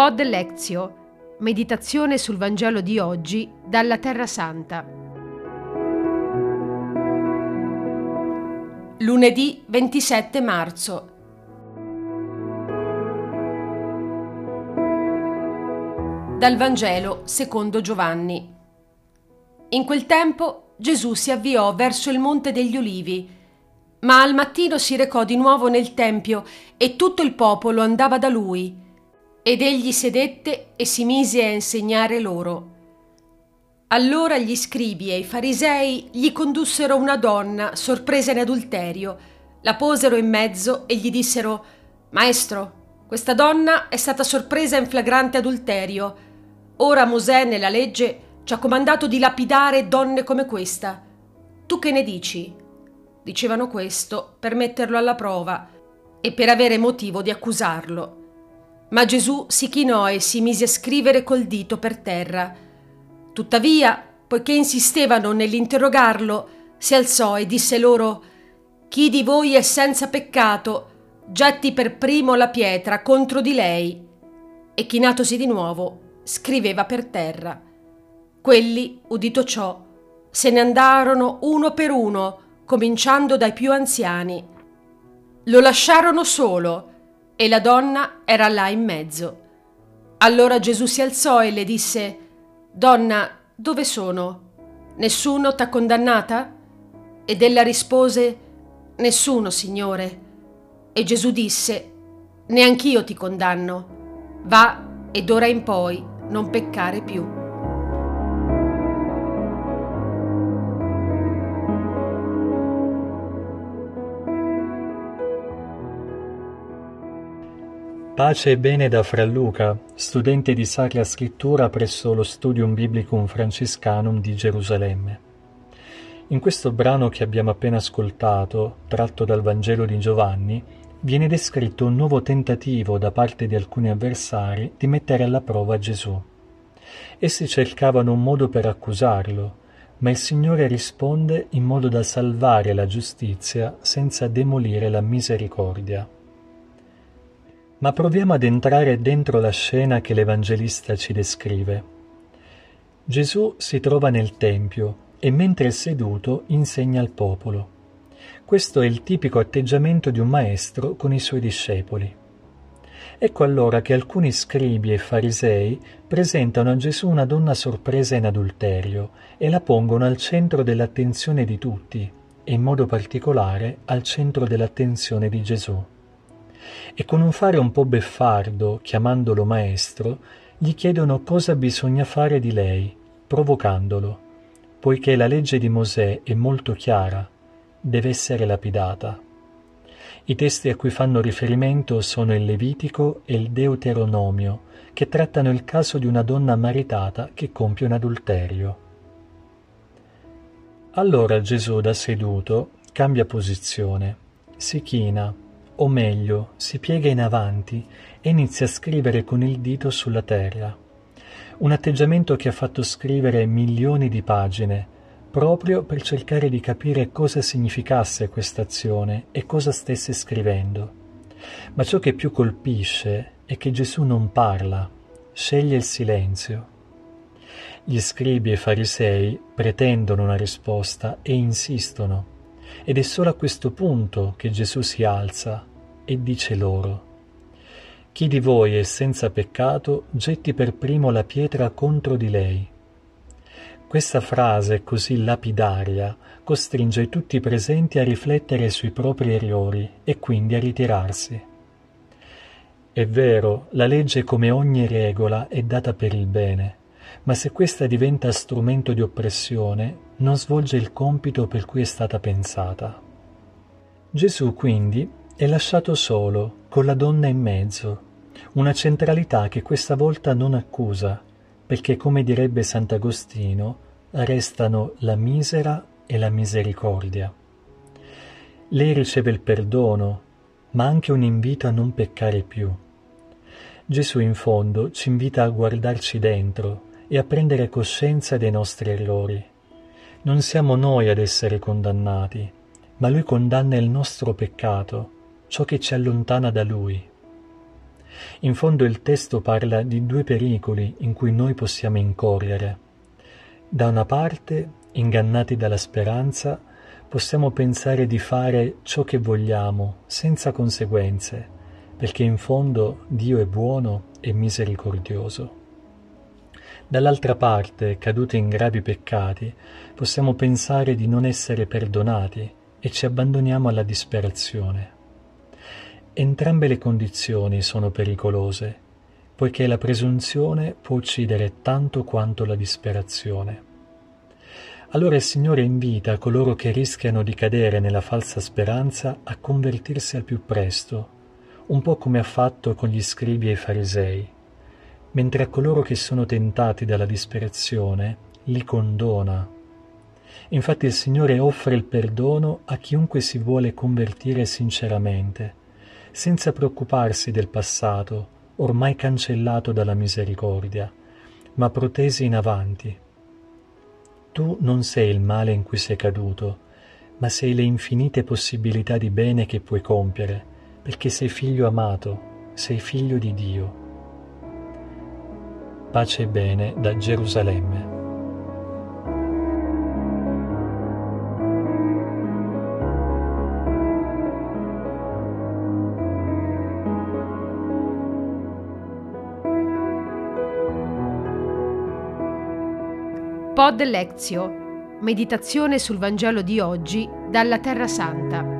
Pod Lezio. Meditazione sul Vangelo di oggi dalla Terra Santa. Lunedì 27 marzo. Dal Vangelo secondo Giovanni. In quel tempo Gesù si avviò verso il Monte degli Ulivi, ma al mattino si recò di nuovo nel Tempio e tutto il popolo andava da lui. Ed egli sedette e si mise a insegnare loro. Allora gli scribi e i farisei gli condussero una donna sorpresa in adulterio, la posero in mezzo e gli dissero Maestro, questa donna è stata sorpresa in flagrante adulterio. Ora Mosè nella legge ci ha comandato di lapidare donne come questa. Tu che ne dici? Dicevano questo per metterlo alla prova e per avere motivo di accusarlo. Ma Gesù si chinò e si mise a scrivere col dito per terra. Tuttavia, poiché insistevano nell'interrogarlo, si alzò e disse loro Chi di voi è senza peccato, getti per primo la pietra contro di lei. E chinatosi di nuovo, scriveva per terra. Quelli, udito ciò, se ne andarono uno per uno, cominciando dai più anziani. Lo lasciarono solo e la donna era là in mezzo. Allora Gesù si alzò e le disse, Donna, dove sono? Nessuno t'ha condannata? Ed ella rispose, Nessuno, Signore. E Gesù disse, Neanch'io ti condanno. Va ed ora in poi non peccare più. Pace e bene da Fra Luca, studente di Sacra Scrittura presso lo Studium Biblicum Franciscanum di Gerusalemme. In questo brano che abbiamo appena ascoltato, tratto dal Vangelo di Giovanni, viene descritto un nuovo tentativo da parte di alcuni avversari di mettere alla prova Gesù. Essi cercavano un modo per accusarlo, ma il Signore risponde in modo da salvare la giustizia senza demolire la misericordia. Ma proviamo ad entrare dentro la scena che l'Evangelista ci descrive. Gesù si trova nel Tempio e mentre è seduto insegna al popolo. Questo è il tipico atteggiamento di un maestro con i suoi discepoli. Ecco allora che alcuni scribi e farisei presentano a Gesù una donna sorpresa in adulterio e la pongono al centro dell'attenzione di tutti e in modo particolare al centro dell'attenzione di Gesù e con un fare un po' beffardo, chiamandolo maestro, gli chiedono cosa bisogna fare di lei, provocandolo, poiché la legge di Mosè è molto chiara, deve essere lapidata. I testi a cui fanno riferimento sono il Levitico e il Deuteronomio, che trattano il caso di una donna maritata che compie un adulterio. Allora Gesù da seduto cambia posizione, si china o meglio, si piega in avanti e inizia a scrivere con il dito sulla terra. Un atteggiamento che ha fatto scrivere milioni di pagine, proprio per cercare di capire cosa significasse questa azione e cosa stesse scrivendo. Ma ciò che più colpisce è che Gesù non parla, sceglie il silenzio. Gli scribi e farisei pretendono una risposta e insistono, ed è solo a questo punto che Gesù si alza e dice loro, Chi di voi è senza peccato, getti per primo la pietra contro di lei. Questa frase così lapidaria costringe tutti i presenti a riflettere sui propri errori e quindi a ritirarsi. È vero, la legge come ogni regola è data per il bene, ma se questa diventa strumento di oppressione, non svolge il compito per cui è stata pensata. Gesù quindi è lasciato solo, con la donna in mezzo, una centralità che questa volta non accusa, perché come direbbe Sant'Agostino, restano la misera e la misericordia. Lei riceve il perdono, ma anche un invito a non peccare più. Gesù in fondo ci invita a guardarci dentro e a prendere coscienza dei nostri errori. Non siamo noi ad essere condannati, ma Lui condanna il nostro peccato ciò che ci allontana da Lui. In fondo il testo parla di due pericoli in cui noi possiamo incorrere. Da una parte, ingannati dalla speranza, possiamo pensare di fare ciò che vogliamo, senza conseguenze, perché in fondo Dio è buono e misericordioso. Dall'altra parte, caduti in gravi peccati, possiamo pensare di non essere perdonati e ci abbandoniamo alla disperazione. Entrambe le condizioni sono pericolose, poiché la presunzione può uccidere tanto quanto la disperazione. Allora il Signore invita coloro che rischiano di cadere nella falsa speranza a convertirsi al più presto, un po' come ha fatto con gli scribi e i farisei, mentre a coloro che sono tentati dalla disperazione li condona. Infatti il Signore offre il perdono a chiunque si vuole convertire sinceramente, senza preoccuparsi del passato, ormai cancellato dalla misericordia, ma protesi in avanti. Tu non sei il male in cui sei caduto, ma sei le infinite possibilità di bene che puoi compiere, perché sei figlio amato, sei figlio di Dio. Pace e bene da Gerusalemme. Pod Lezio, meditazione sul Vangelo di oggi dalla Terra Santa.